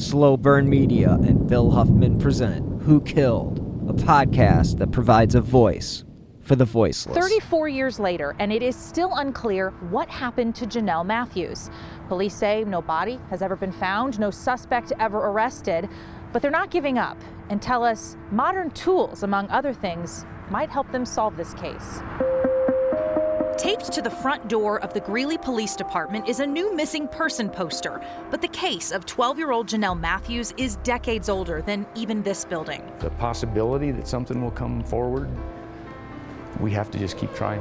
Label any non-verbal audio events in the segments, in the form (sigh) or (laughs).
Slow Burn Media and Bill Huffman present Who Killed, a podcast that provides a voice for the voiceless. 34 years later, and it is still unclear what happened to Jonelle Matthews. Police say no body has ever been found, no suspect ever arrested, but they're not giving up and tell us modern tools, among other things, might help them solve this case. Taped to the front door of the Greeley Police Department is a new missing person poster, but the case of 12 year old Jonelle Matthews is decades older than even this building. The possibility that something will come forward, we have to just keep trying.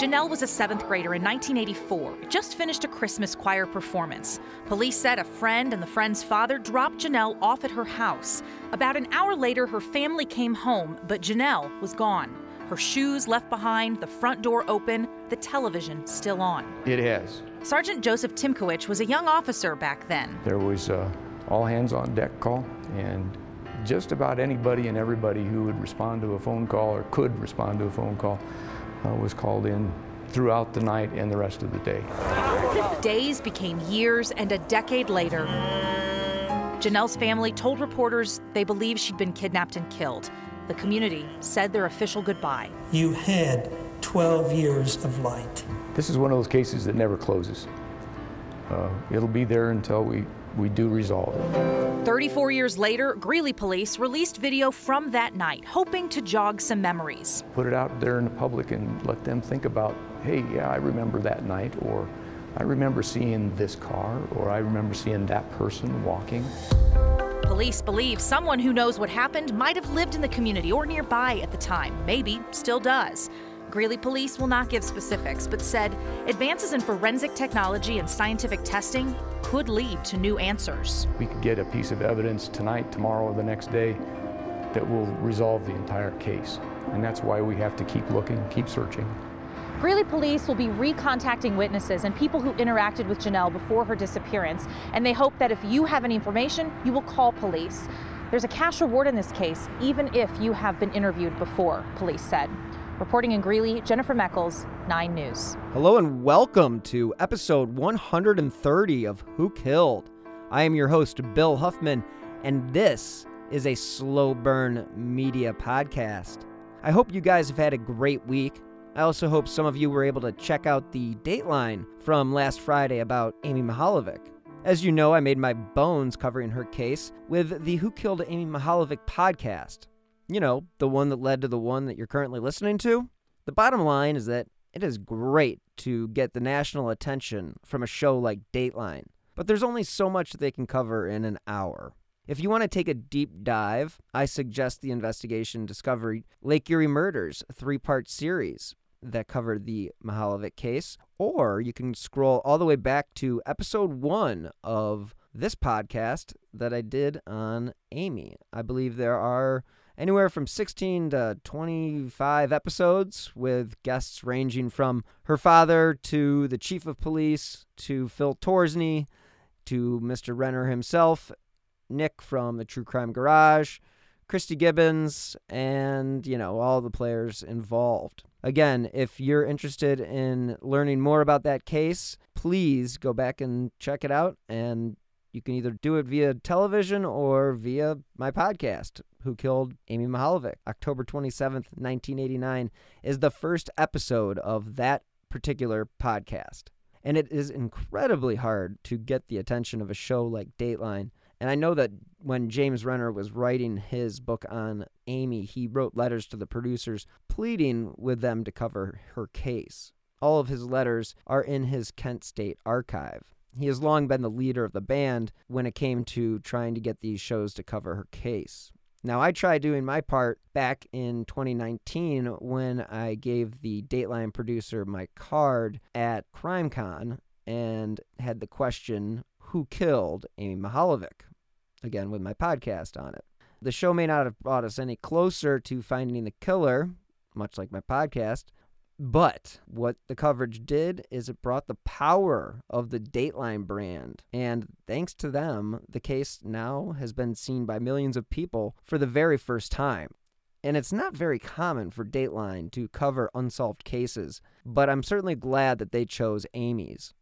Jonelle was a seventh grader in 1984, just finished a Christmas choir performance. Police said a friend and the friend's father dropped Jonelle off at her house. About an hour later, her family came home, but Jonelle was gone her shoes left behind, the front door open, the television still on. It has. Sergeant Joseph Timkowich was a young officer back then. There was a all hands on deck call, and just about anybody and everybody who would respond to a phone call or could respond to a phone call uh, was called in throughout the night and the rest of the day. Days became years, and a decade later, Jonelle's family told reporters they believe she'd been kidnapped and killed the community said their official goodbye. You had 12 years of light. This is one of those cases that never closes. Uh, it'll be there until we, we do resolve it. 34 years later, Greeley police released video from that night, hoping to jog some memories. Put it out there in the public and let them think about, hey, yeah, I remember that night, or I remember seeing this car, or I remember seeing that person walking. Police believe someone who knows what happened might have lived in the community or nearby at the time, maybe still does. Greeley police will not give specifics, but said advances in forensic technology and scientific testing could lead to new answers. We could get a piece of evidence tonight, tomorrow, or the next day that will resolve the entire case. And that's why we have to keep looking, keep searching. Greeley police will be recontacting witnesses and people who interacted with Jonelle before her disappearance, and they hope that if you have any information, you will call police. There's a cash reward in this case, even if you have been interviewed before, police said. Reporting in Greeley, Jennifer Meckles, 9 News. Hello and welcome to episode 130 of Who Killed. I am your host, Bill Huffman, and this is a slow burn media podcast. I hope you guys have had a great week. I also hope some of you were able to check out the Dateline from last Friday about Amy Mihaljevic. As you know, I made my bones covering her case with the Who Killed Amy Mihaljevic podcast. You know, the one that led to the one that you're currently listening to. The bottom line is that it is great to get the national attention from a show like Dateline, but there's only so much that they can cover in an hour. If you want to take a deep dive, I suggest the investigation Discovery Lake Erie Murders, three part series that covered the Mihaljevic case, or you can scroll all the way back to episode one of this podcast that I did on Amy. I believe there are anywhere from 16 to 25 episodes with guests ranging from her father to the chief of police to Phil Torsney to Mr. Renner himself, Nick from the True Crime Garage, Christy Gibbons, and, you know, all the players involved. Again, if you're interested in learning more about that case, please go back and check it out. And you can either do it via television or via my podcast, Who Killed Amy Mihaljevic. October 27th, 1989 is the first episode of that particular podcast. And it is incredibly hard to get the attention of a show like Dateline and I know that when James Renner was writing his book on Amy, he wrote letters to the producers pleading with them to cover her case. All of his letters are in his Kent State archive. He has long been the leader of the band when it came to trying to get these shows to cover her case. Now, I tried doing my part back in 2019 when I gave the Dateline producer my card at CrimeCon and had the question who Killed Amy Mihaljevic, again with my podcast on it. The show may not have brought us any closer to finding the killer, much like my podcast, but what the coverage did is it brought the power of the Dateline brand. And thanks to them, the case now has been seen by millions of people for the very first time. And it's not very common for Dateline to cover unsolved cases, but I'm certainly glad that they chose Amy's.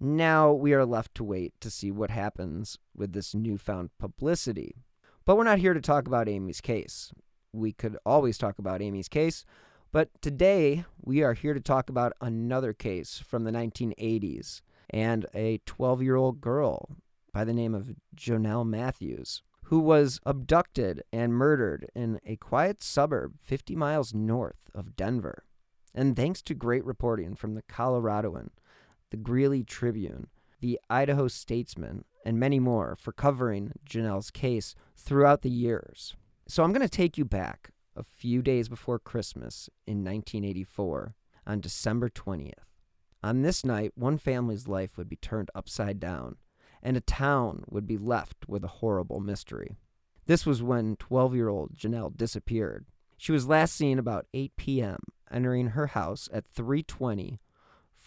Now we are left to wait to see what happens with this newfound publicity. But we're not here to talk about Amy's case. We could always talk about Amy's case, but today we are here to talk about another case from the 1980s and a 12 year old girl by the name of Jonelle Matthews, who was abducted and murdered in a quiet suburb 50 miles north of Denver. And thanks to great reporting from the Coloradoan, the Greeley Tribune, the Idaho Statesman, and many more for covering Jonelle's case throughout the years. So I'm going to take you back a few days before Christmas in 1984 on December 20th. On this night, one family's life would be turned upside down, and a town would be left with a horrible mystery. This was when 12 year old Jonelle disappeared. She was last seen about 8 p.m., entering her house at 320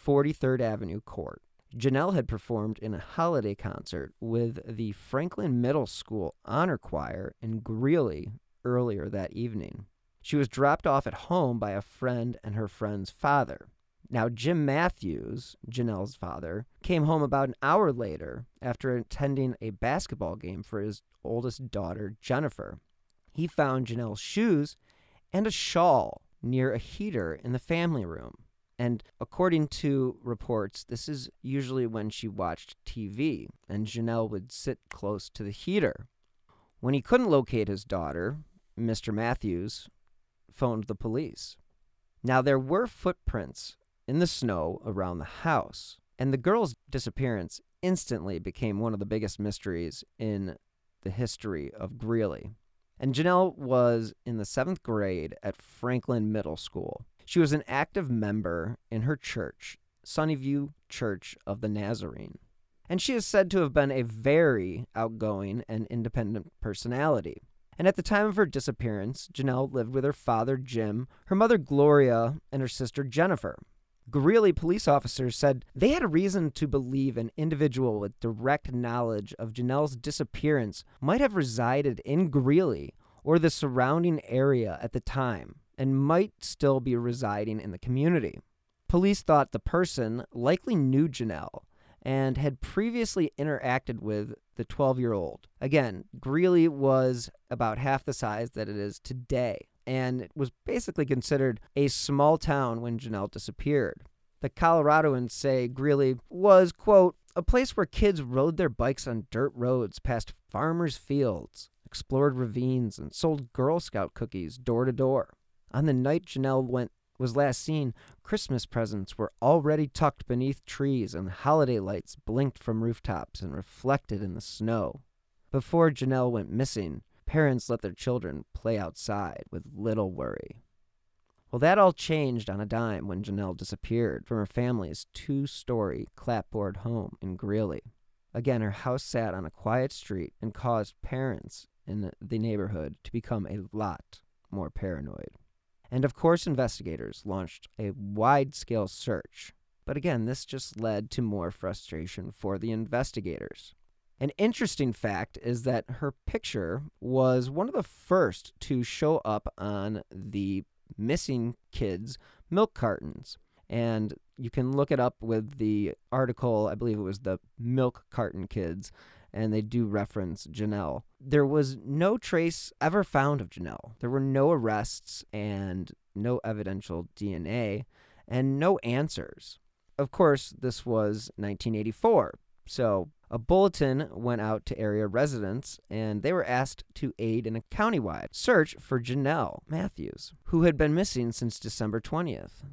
43rd Avenue Court. Jonelle had performed in a holiday concert with the Franklin Middle School Honor Choir in Greeley earlier that evening. She was dropped off at home by a friend and her friend's father. Now, Jim Matthews, Jonelle's father, came home about an hour later after attending a basketball game for his oldest daughter, Jennifer. He found Jonelle's shoes and a shawl near a heater in the family room. And according to reports, this is usually when she watched TV, and Jonelle would sit close to the heater. When he couldn't locate his daughter, Mr. Matthews phoned the police. Now, there were footprints in the snow around the house, and the girl's disappearance instantly became one of the biggest mysteries in the history of Greeley. And Jonelle was in the seventh grade at Franklin Middle School. She was an active member in her church, Sunnyview Church of the Nazarene. And she is said to have been a very outgoing and independent personality. And at the time of her disappearance, Jonelle lived with her father, Jim, her mother, Gloria, and her sister, Jennifer. Greeley police officers said they had a reason to believe an individual with direct knowledge of Jonelle's disappearance might have resided in Greeley or the surrounding area at the time and might still be residing in the community. Police thought the person likely knew Jonelle and had previously interacted with the 12 year old. Again, Greeley was about half the size that it is today, and it was basically considered a small town when Jonelle disappeared. The Coloradoans say Greeley was, quote, a place where kids rode their bikes on dirt roads past farmers' fields, explored ravines, and sold Girl Scout cookies door to door. On the night Jonelle went was last seen, Christmas presents were already tucked beneath trees and holiday lights blinked from rooftops and reflected in the snow. Before Jonelle went missing, parents let their children play outside with little worry. Well, that all changed on a dime when Jonelle disappeared from her family's two story clapboard home in Greeley. Again, her house sat on a quiet street and caused parents in the neighborhood to become a lot more paranoid. And of course, investigators launched a wide scale search. But again, this just led to more frustration for the investigators. An interesting fact is that her picture was one of the first to show up on the missing kids' milk cartons. And you can look it up with the article, I believe it was the Milk Carton Kids, and they do reference Jonelle. There was no trace ever found of Jonelle. There were no arrests and no evidential DNA and no answers. Of course, this was 1984, so a bulletin went out to area residents and they were asked to aid in a countywide search for Jonelle Matthews, who had been missing since December 20th.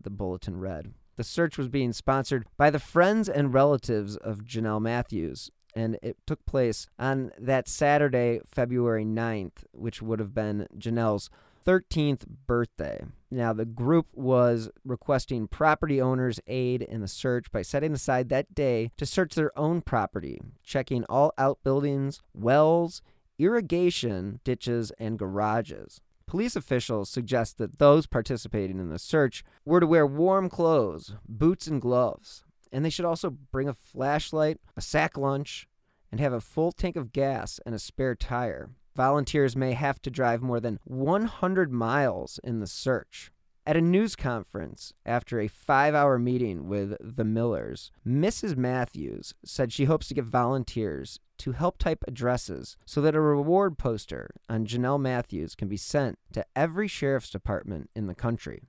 The bulletin read. The search was being sponsored by the friends and relatives of Jonelle Matthews, and it took place on that Saturday, February 9th, which would have been Jonelle's 13th birthday. Now, the group was requesting property owners' aid in the search by setting aside that day to search their own property, checking all outbuildings, wells, irrigation ditches, and garages. Police officials suggest that those participating in the search were to wear warm clothes, boots, and gloves and they should also bring a flashlight, a sack lunch, and have a full tank of gas and a spare tire. Volunteers may have to drive more than 100 miles in the search. At a news conference after a five hour meeting with the Millers, Mrs. Matthews said she hopes to get volunteers to help type addresses so that a reward poster on Jonelle Matthews can be sent to every sheriff's department in the country.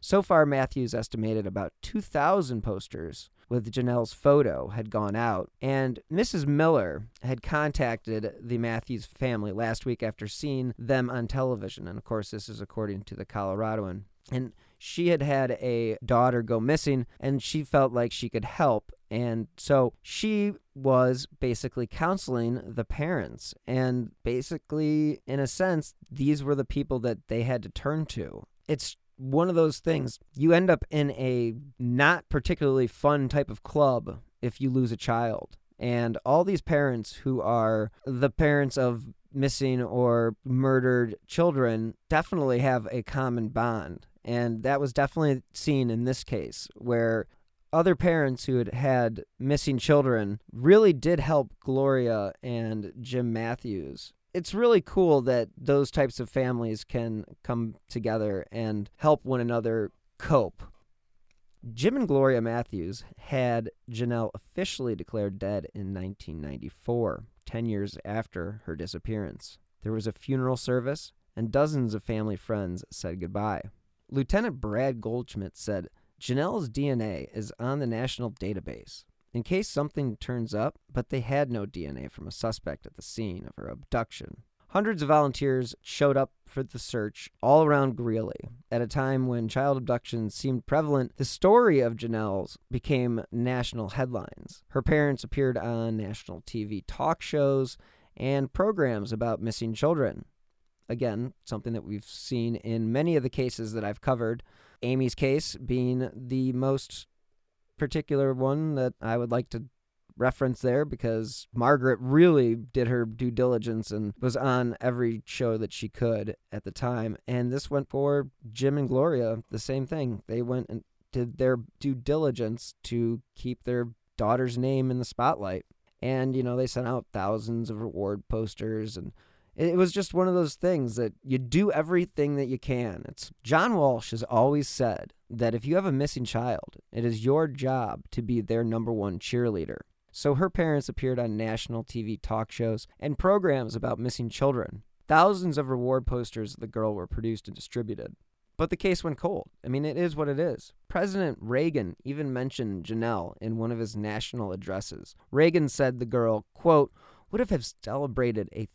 So far, Matthews estimated about 2,000 posters with Jonelle's photo had gone out, and Mrs. Miller had contacted the Matthews family last week after seeing them on television. And of course, this is according to the Coloradoan and she had had a daughter go missing and she felt like she could help and so she was basically counseling the parents and basically in a sense these were the people that they had to turn to it's one of those things you end up in a not particularly fun type of club if you lose a child and all these parents who are the parents of missing or murdered children definitely have a common bond and that was definitely seen in this case, where other parents who had had missing children really did help Gloria and Jim Matthews. It's really cool that those types of families can come together and help one another cope. Jim and Gloria Matthews had Jonelle officially declared dead in 1994, 10 years after her disappearance. There was a funeral service, and dozens of family friends said goodbye. Lieutenant Brad Goldschmidt said Jonelle's DNA is on the national database in case something turns up, but they had no DNA from a suspect at the scene of her abduction. Hundreds of volunteers showed up for the search all around Greeley. At a time when child abductions seemed prevalent, the story of Jonelle's became national headlines. Her parents appeared on national TV talk shows and programs about missing children again, something that we've seen in many of the cases that I've covered. Amy's case being the most particular one that I would like to reference there because Margaret really did her due diligence and was on every show that she could at the time. And this went for Jim and Gloria, the same thing. They went and did their due diligence to keep their daughter's name in the spotlight. And, you know, they sent out thousands of reward posters and it was just one of those things that you do everything that you can. It's John Walsh has always said that if you have a missing child, it is your job to be their number one cheerleader. So her parents appeared on national TV talk shows and programs about missing children. Thousands of reward posters of the girl were produced and distributed. But the case went cold. I mean, it is what it is. President Reagan even mentioned Jonelle in one of his national addresses. Reagan said the girl, quote, would have celebrated a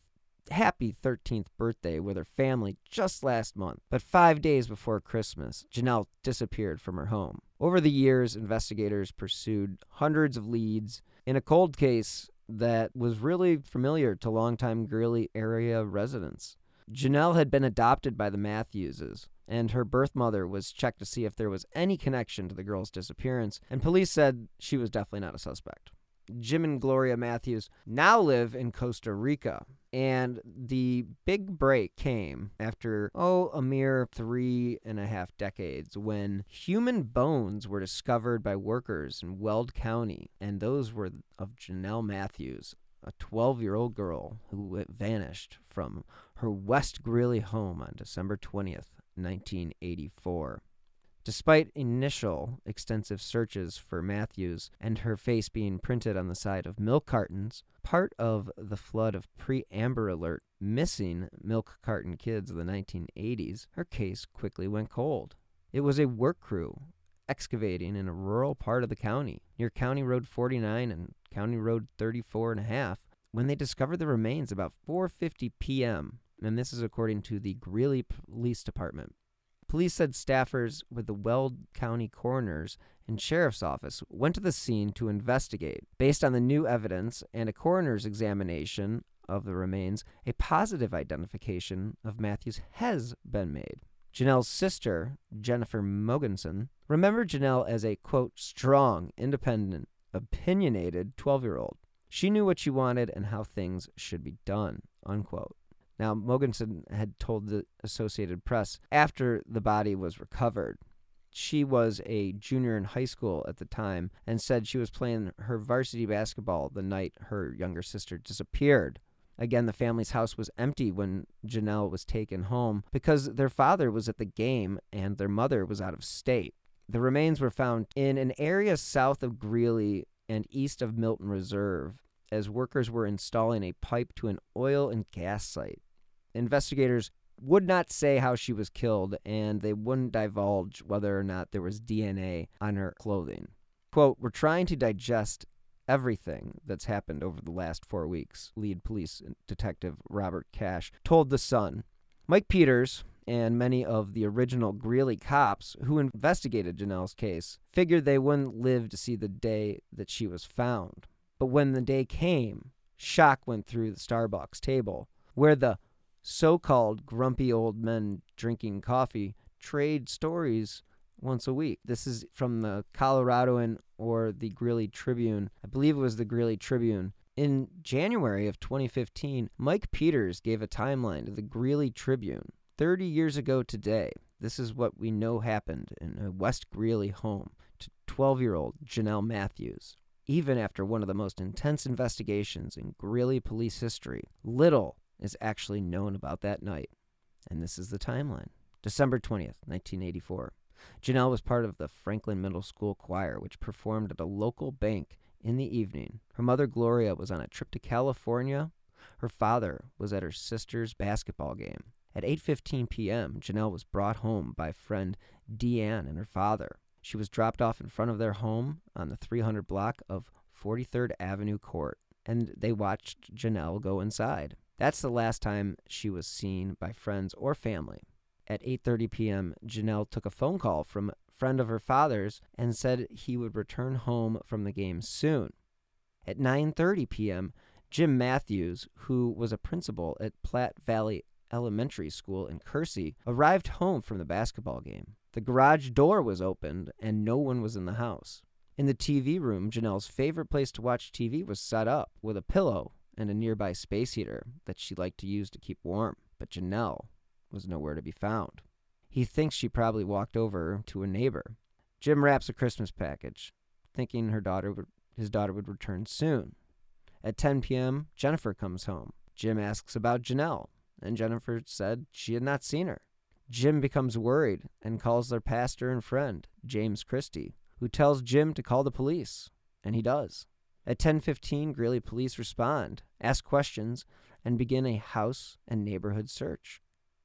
happy 13th birthday with her family just last month, but five days before Christmas, Jonelle disappeared from her home. Over the years, investigators pursued hundreds of leads in a cold case that was really familiar to longtime Greeley area residents. Jonelle had been adopted by the Matthewses, and her birth mother was checked to see if there was any connection to the girl's disappearance, and police said she was definitely not a suspect. Jim and Gloria Matthews now live in Costa Rica, and the big break came after, oh, a mere three and a half decades when human bones were discovered by workers in Weld County. And those were of Jonelle Matthews, a 12 year old girl who vanished from her West Greeley home on December 20th, 1984. Despite initial extensive searches for Matthews and her face being printed on the side of milk cartons, part of the flood of pre Amber Alert missing milk carton kids of the 1980s, her case quickly went cold. It was a work crew excavating in a rural part of the county, near County Road 49 and County Road 34 and a half, when they discovered the remains about 4:50 p.m. And this is according to the Greeley Police Department. Police said staffers with the Weld County Coroner's and Sheriff's Office went to the scene to investigate. Based on the new evidence and a coroner's examination of the remains, a positive identification of Matthews has been made. Jonelle's sister, Jennifer Mogensen, remembered Jonelle as a, quote, strong, independent, opinionated 12 year old. She knew what she wanted and how things should be done, unquote. Now, Mogensen had told the Associated Press after the body was recovered. She was a junior in high school at the time and said she was playing her varsity basketball the night her younger sister disappeared. Again, the family's house was empty when Jonelle was taken home because their father was at the game and their mother was out of state. The remains were found in an area south of Greeley and east of Milton Reservoir as workers were installing a pipe to an oil and gas site. Investigators would not say how she was killed, and they wouldn't divulge whether or not there was DNA on her clothing. Quote, We're trying to digest everything that's happened over the last four weeks, lead police detective Robert Cash told The Sun. Mike Peters and many of the original Greeley cops who investigated Jonelle's case figured they wouldn't live to see the day that she was found. But when the day came, shock went through the Starbucks table, where the so called grumpy old men drinking coffee trade stories once a week. This is from the Coloradoan or the Greeley Tribune. I believe it was the Greeley Tribune. In January of 2015, Mike Peters gave a timeline to the Greeley Tribune. 30 years ago today, this is what we know happened in a West Greeley home to 12 year old Jonelle Matthews. Even after one of the most intense investigations in Greeley police history, little is actually known about that night. And this is the timeline December 20th, 1984. Jonelle was part of the Franklin Middle School choir, which performed at a local bank in the evening. Her mother, Gloria, was on a trip to California. Her father was at her sister's basketball game. At 8:15 p.m., Jonelle was brought home by friend Deanne and her father. She was dropped off in front of their home on the 300 block of 43rd Avenue Court, and they watched Jonelle go inside. That's the last time she was seen by friends or family. At 8:30 p.m., Jonelle took a phone call from a friend of her father's and said he would return home from the game soon. At 9:30 p.m., Jim Matthews, who was a principal at Platte Valley Elementary School in Kersey, arrived home from the basketball game. The garage door was opened and no one was in the house. In the TV room, Jonelle's favorite place to watch TV was set up with a pillow and a nearby space heater that she liked to use to keep warm. But Jonelle was nowhere to be found. He thinks she probably walked over to a neighbor. Jim wraps a Christmas package, thinking her daughter would, his daughter would return soon. At 10 p.m., Jennifer comes home. Jim asks about Jonelle, and Jennifer said she had not seen her. Jim becomes worried and calls their pastor and friend, James Christie, who tells Jim to call the police, and he does. At 10:15, Greeley police respond, ask questions, and begin a house and neighborhood search.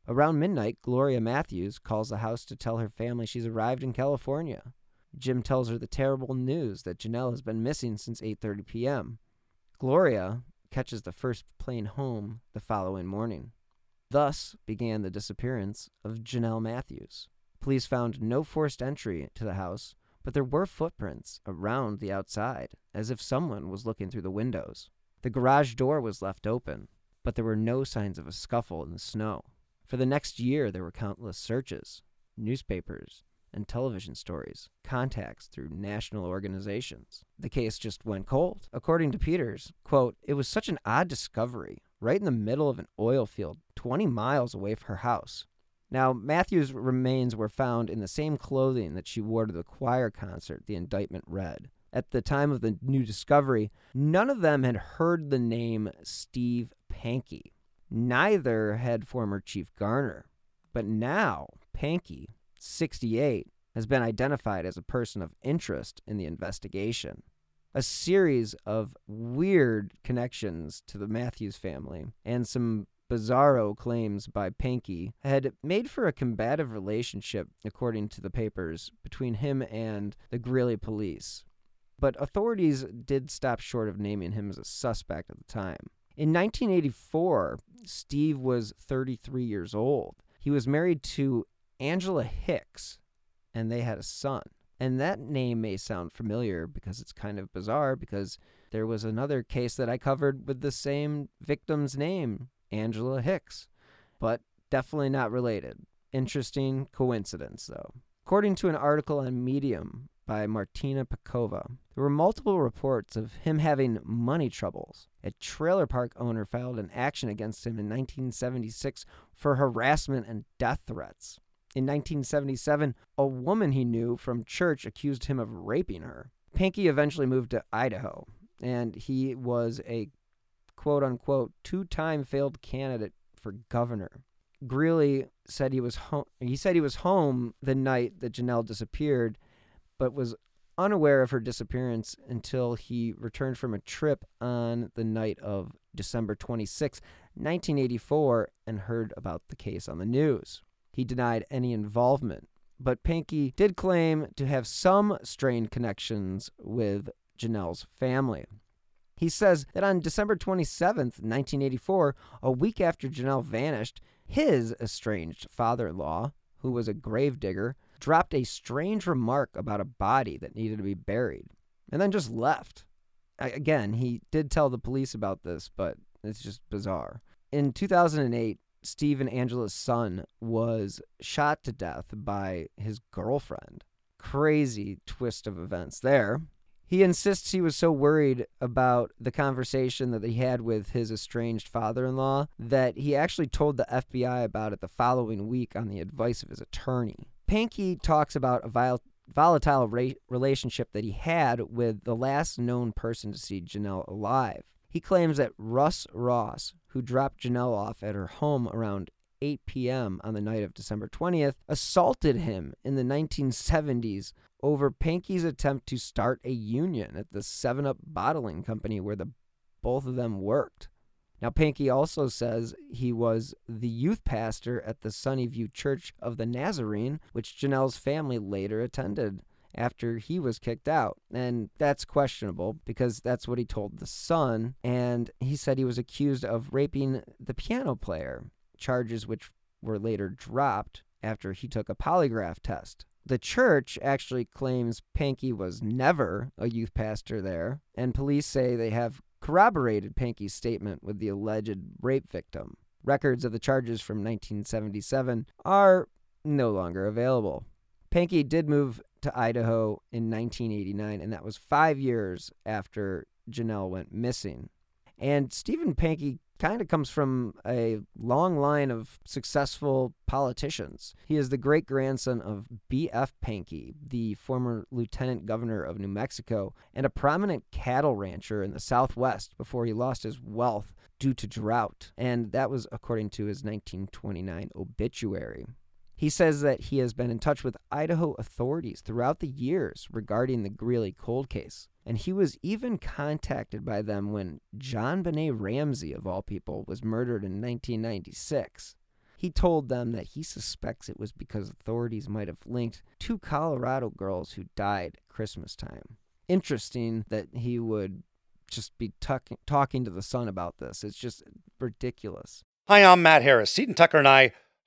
Around midnight, Gloria Matthews calls the house to tell her family she's arrived in California. Jim tells her the terrible news that Jonelle has been missing since 8:30 p.m. Gloria catches the first plane home the following morning. Thus began the disappearance of Jonelle Matthews. Police found no forced entry to the house, but there were footprints around the outside, as if someone was looking through the windows. The garage door was left open, but there were no signs of a scuffle in the snow. For the next year, there were countless searches, newspapers, and television stories, contacts through national organizations. The case just went cold. According to Peters, quote, it was such an odd discovery, right in the middle of an oil field 20 miles away from her house. Now, Matthews' remains were found in the same clothing that she wore to the choir concert, the indictment read. At the time of the new discovery, none of them had heard the name Steve Pankey. Neither had former Chief Garner. But now, Pankey, 68, has been identified as a person of interest in the investigation. A series of weird connections to the Matthews family and some bizarro claims by Pankey had made for a combative relationship, according to the papers, between him and the Greeley police. But authorities did stop short of naming him as a suspect at the time. In 1984, Steve was 33 years old. He was married to Angela Hicks, and they had a son. And that name may sound familiar because it's kind of bizarre because there was another case that I covered with the same victim's name Angela Hicks, but definitely not related. Interesting coincidence, though. According to an article on Medium by Martina Pekova, there were multiple reports of him having money troubles. A trailer park owner filed an action against him in 1976 for harassment and death threats. In 1977, a woman he knew from church accused him of raping her. Pankey eventually moved to Idaho, and he was a quote unquote two time failed candidate for governor. Greeley said he was home. He said he was home the night that Jonelle disappeared, but was unaware of her disappearance until he returned from a trip on the night of December 26, 1984, and heard about the case on the news. He denied any involvement, but Pankey did claim to have some strained connections with Jonelle's family. He says that on December 27, 1984, a week after Jonelle vanished, his estranged father in law, who was a gravedigger, dropped a strange remark about a body that needed to be buried and then just left. Again, he did tell the police about this, but it's just bizarre. In 2008, Steve and Angela's son was shot to death by his girlfriend. Crazy twist of events there. He insists he was so worried about the conversation that he had with his estranged father in law that he actually told the FBI about it the following week on the advice of his attorney. Pankey talks about a vol- volatile ra- relationship that he had with the last known person to see Jonelle alive. He claims that Russ Ross, who dropped Jonelle off at her home around 8 p.m. on the night of December 20th, assaulted him in the 1970s over Pankey's attempt to start a union at the 7 Up bottling company where the both of them worked. Now, Pankey also says he was the youth pastor at the Sunnyview Church of the Nazarene, which Jonelle's family later attended after he was kicked out. And that's questionable because that's what he told the Sun. And he said he was accused of raping the piano player, charges which were later dropped after he took a polygraph test. The church actually claims Pankey was never a youth pastor there, and police say they have corroborated Pankey's statement with the alleged rape victim. Records of the charges from 1977 are no longer available. Pankey did move to Idaho in 1989, and that was five years after Jonelle went missing. And Stephen Pankey kind of comes from a long line of successful politicians. He is the great grandson of B.F. Pankey, the former lieutenant governor of New Mexico, and a prominent cattle rancher in the Southwest before he lost his wealth due to drought. And that was according to his 1929 obituary. He says that he has been in touch with Idaho authorities throughout the years regarding the Greeley cold case. And he was even contacted by them when JonBenét Ramsey, of all people, was murdered in 1996. He told them that he suspects it was because authorities might have linked two Colorado girls who died at Christmas time. Interesting that he would just be tuck- talking to the Sun about this. It's just ridiculous. Hi, I'm Matt Harris. Seton Tucker and I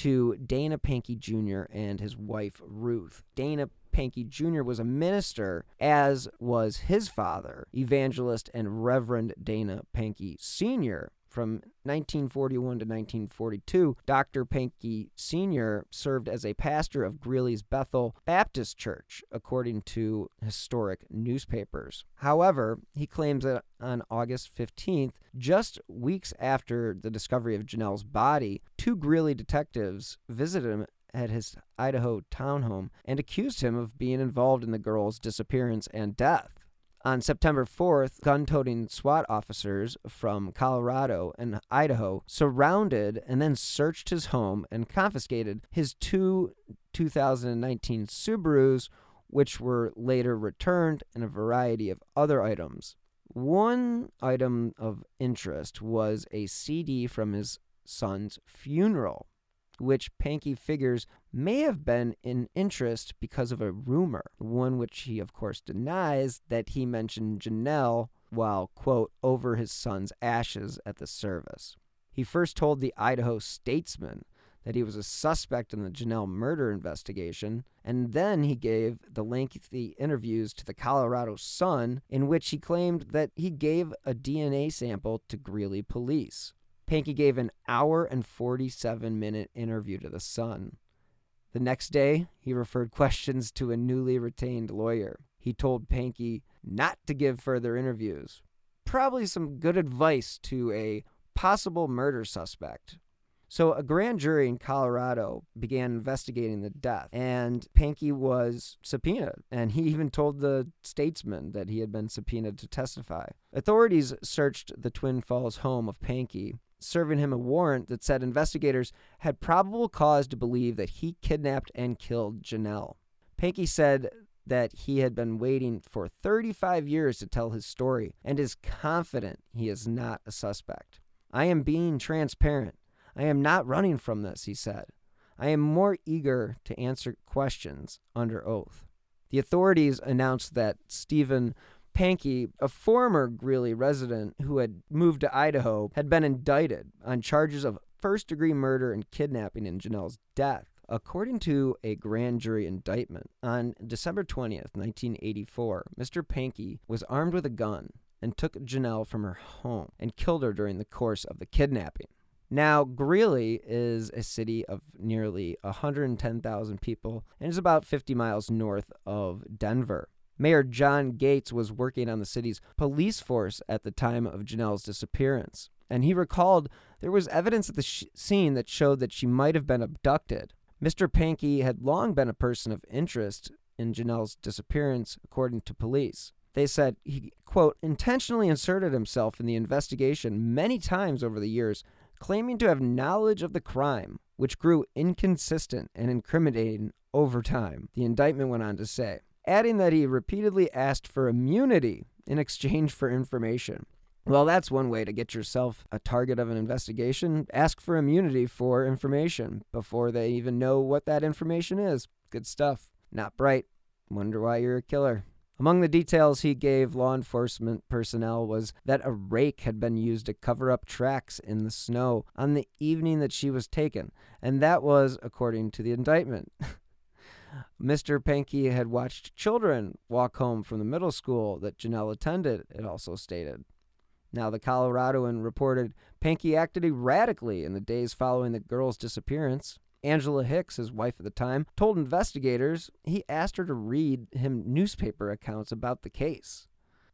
to Dana Pankey Jr. and his wife Ruth. Dana Pankey Jr. was a minister, as was his father, evangelist and Reverend Dana Pankey Sr. From 1941 to 1942, Dr. Pankey Sr. served as a pastor of Greeley's Bethel Baptist Church, according to historic newspapers. However, he claims that on August 15th, just weeks after the discovery of Jonelle's body, two Greeley detectives visited him at his Idaho townhome and accused him of being involved in the girl's disappearance and death. On September 4th, gun toting SWAT officers from Colorado and Idaho surrounded and then searched his home and confiscated his two 2019 Subarus, which were later returned, and a variety of other items. One item of interest was a CD from his son's funeral which Pankey figures may have been in interest because of a rumor, one which he, of course, denies that he mentioned Jonelle while, quote, over his son's ashes at the service. He first told the Idaho Statesman that he was a suspect in the Jonelle murder investigation, and then he gave the lengthy interviews to the Colorado Sun in which he claimed that he gave a DNA sample to Greeley police. Pankey gave an hour and 47 minute interview to the Sun. The next day, he referred questions to a newly retained lawyer. He told Pankey not to give further interviews. Probably some good advice to a possible murder suspect. So, a grand jury in Colorado began investigating the death, and Pankey was subpoenaed. And he even told the statesman that he had been subpoenaed to testify. Authorities searched the Twin Falls home of Pankey, serving him a warrant that said investigators had probable cause to believe that he kidnapped and killed Jonelle. Pankey said that he had been waiting for 35 years to tell his story and is confident he is not a suspect. I am being transparent. I am not running from this, he said. I am more eager to answer questions under oath. The authorities announced that Stephen Pankey, a former Greeley resident who had moved to Idaho, had been indicted on charges of first degree murder and kidnapping in Jonelle's death. According to a grand jury indictment, on December 20th, 1984, Mr. Pankey was armed with a gun and took Jonelle from her home and killed her during the course of the kidnapping. Now, Greeley is a city of nearly 110,000 people and is about 50 miles north of Denver. Mayor John Gates was working on the city's police force at the time of Jonelle's disappearance, and he recalled there was evidence at the sh- scene that showed that she might have been abducted. Mr. Pankey had long been a person of interest in Jonelle's disappearance, according to police. They said he, quote, intentionally inserted himself in the investigation many times over the years claiming to have knowledge of the crime, which grew inconsistent and incriminating over time, the indictment went on to say, adding that he repeatedly asked for immunity in exchange for information. Well, that's one way to get yourself a target of an investigation. Ask for immunity for information before they even know what that information is. Good stuff. Not bright. Wonder why you're a killer. Among the details he gave law enforcement personnel was that a rake had been used to cover up tracks in the snow on the evening that she was taken, and that was according to the indictment. (laughs) Mr. Pankey had watched children walk home from the middle school that Jonelle attended, it also stated. Now, the Coloradoan reported Pankey acted erratically in the days following the girl's disappearance. Angela Hicks, his wife at the time, told investigators he asked her to read him newspaper accounts about the case.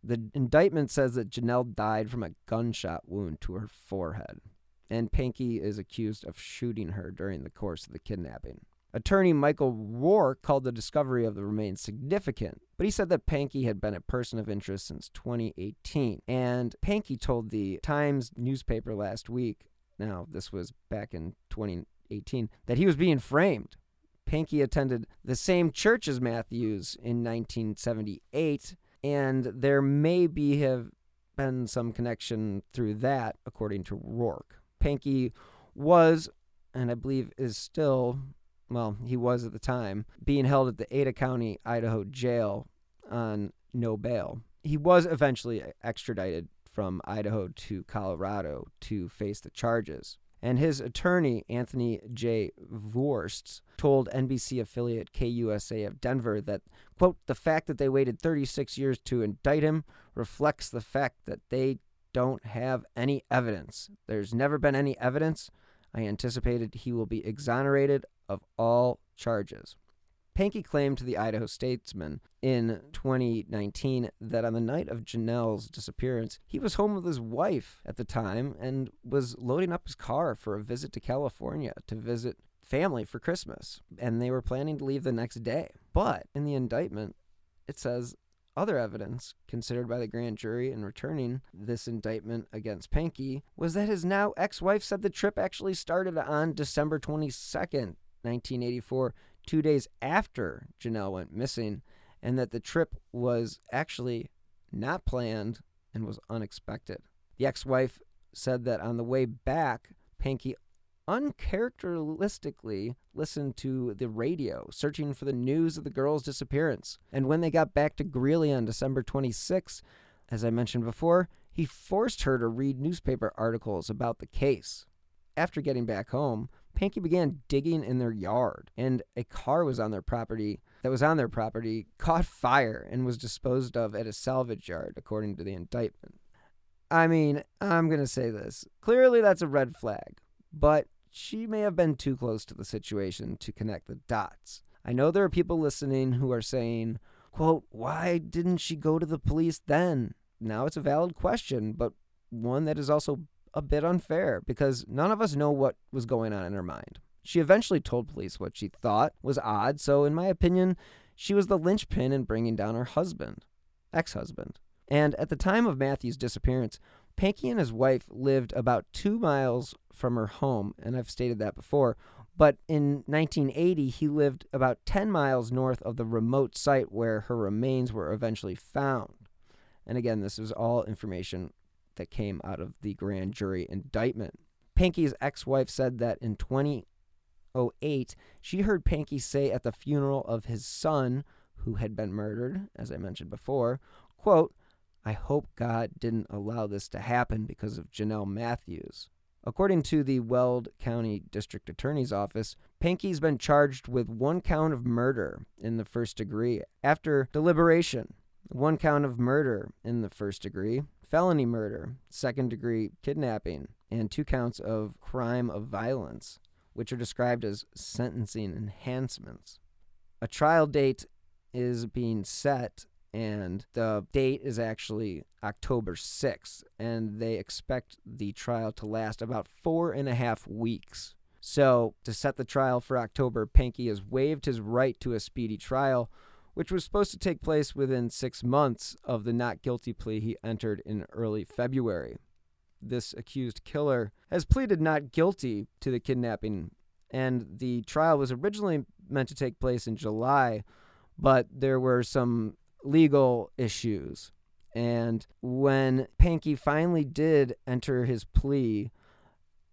The indictment says that Jonelle died from a gunshot wound to her forehead, and Pankey is accused of shooting her during the course of the kidnapping. Attorney Michael Rourke called the discovery of the remains significant, but he said that Pankey had been a person of interest since 2018. And Pankey told the Times newspaper last week, now this was back in 2018, that he was being framed. Pankey attended the same church as Matthews in 1978, and there may be have been some connection through that, according to Rourke. Pankey was, and I believe is still, well, he was at the time, being held at the Ada County, Idaho jail on no bail. He was eventually extradited from Idaho to Colorado to face the charges. And his attorney, Anthony J. Viorst, told NBC affiliate KUSA of Denver that, quote, the fact that they waited 36 years to indict him reflects the fact that they don't have any evidence. There's never been any evidence. I anticipated he will be exonerated of all charges. Pankey claimed to the Idaho Statesman in 2019 that on the night of Jonelle's disappearance, he was home with his wife at the time and was loading up his car for a visit to California to visit family for Christmas. And they were planning to leave the next day. But in the indictment, it says other evidence considered by the grand jury in returning this indictment against Pankey was that his now ex wife said the trip actually started on December 22nd, 1984 two days after Jonelle went missing, and that the trip was actually not planned and was unexpected. The ex wife said that on the way back, Pankey uncharacteristically listened to the radio, searching for the news of the girl's disappearance. And when they got back to Greeley on December 26, as I mentioned before, he forced her to read newspaper articles about the case. After getting back home, Pankey began digging in their yard, and a car was on their property that was on their property caught fire and was disposed of at a salvage yard, according to the indictment. I mean, I'm going to say this. Clearly, that's a red flag, but she may have been too close to the situation to connect the dots. I know there are people listening who are saying, quote, why didn't she go to the police then? Now it's a valid question, but one that is also a bit unfair because none of us know what was going on in her mind. She eventually told police what she thought was odd, so in my opinion, she was the linchpin in bringing down her husband, ex husband. And at the time of Matthew's disappearance, Pankey and his wife lived about two miles from her home, and I've stated that before. But in 1980, he lived about 10 miles north of the remote site where her remains were eventually found. And again, this is all information that came out of the grand jury indictment. Pankey's ex wife said that in 2008, she heard Pankey say at the funeral of his son, who had been murdered, as I mentioned before, quote, I hope God didn't allow this to happen because of Jonelle Matthews. According to the Weld County District Attorney's Office, Pankey's been charged with one count of murder in the first degree after deliberation, one count of murder in the first degree, felony murder, second degree kidnapping, and two counts of crime of violence, which are described as sentencing enhancements. A trial date is being set and the date is actually October 6th, and they expect the trial to last about four and a half weeks. So, to set the trial for October, Pankey has waived his right to a speedy trial, which was supposed to take place within six months of the not guilty plea he entered in early February. This accused killer has pleaded not guilty to the kidnapping, and the trial was originally meant to take place in July, but there were some legal issues. And when Pankey finally did enter his plea,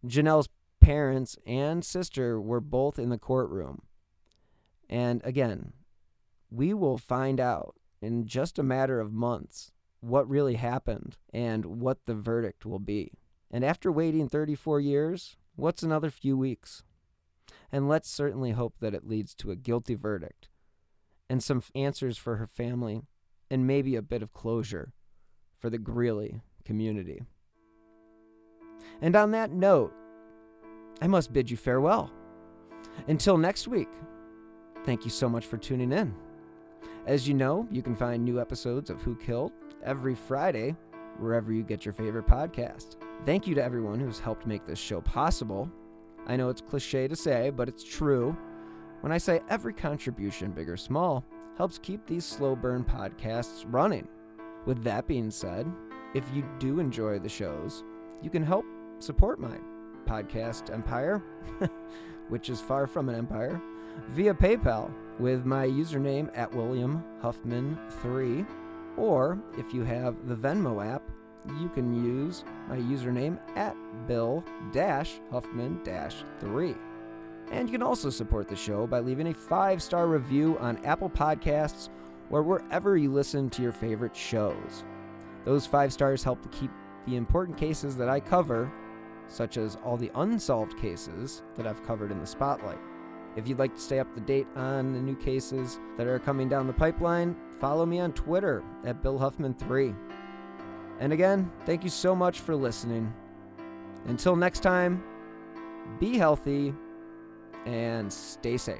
Jonelle's parents and sister were both in the courtroom. And again, we will find out in just a matter of months what really happened and what the verdict will be. And after waiting 34 years, what's another few weeks? And let's certainly hope that it leads to a guilty verdict and some answers for her family, and maybe a bit of closure for the Greeley community. And on that note, I must bid you farewell. Until next week, thank you so much for tuning in. As you know, you can find new episodes of Who Killed every Friday wherever you get your favorite podcast. Thank you to everyone who's helped make this show possible. I know it's cliche to say, but it's true. When I say every contribution, big or small, helps keep these slow burn podcasts running. With that being said, if you do enjoy the shows, you can help support my podcast empire, (laughs) which is far from an empire, via PayPal with my username at William Huffman3. Or if you have the Venmo app, you can use my username at Bill Huffman 3. And you can also support the show by leaving a five star review on Apple Podcasts or wherever you listen to your favorite shows. Those five stars help to keep the important cases that I cover, such as all the unsolved cases that I've covered in the spotlight. If you'd like to stay up to date on the new cases that are coming down the pipeline, follow me on Twitter at Bill Huffman3. And again, thank you so much for listening. Until next time, be healthy and stay safe.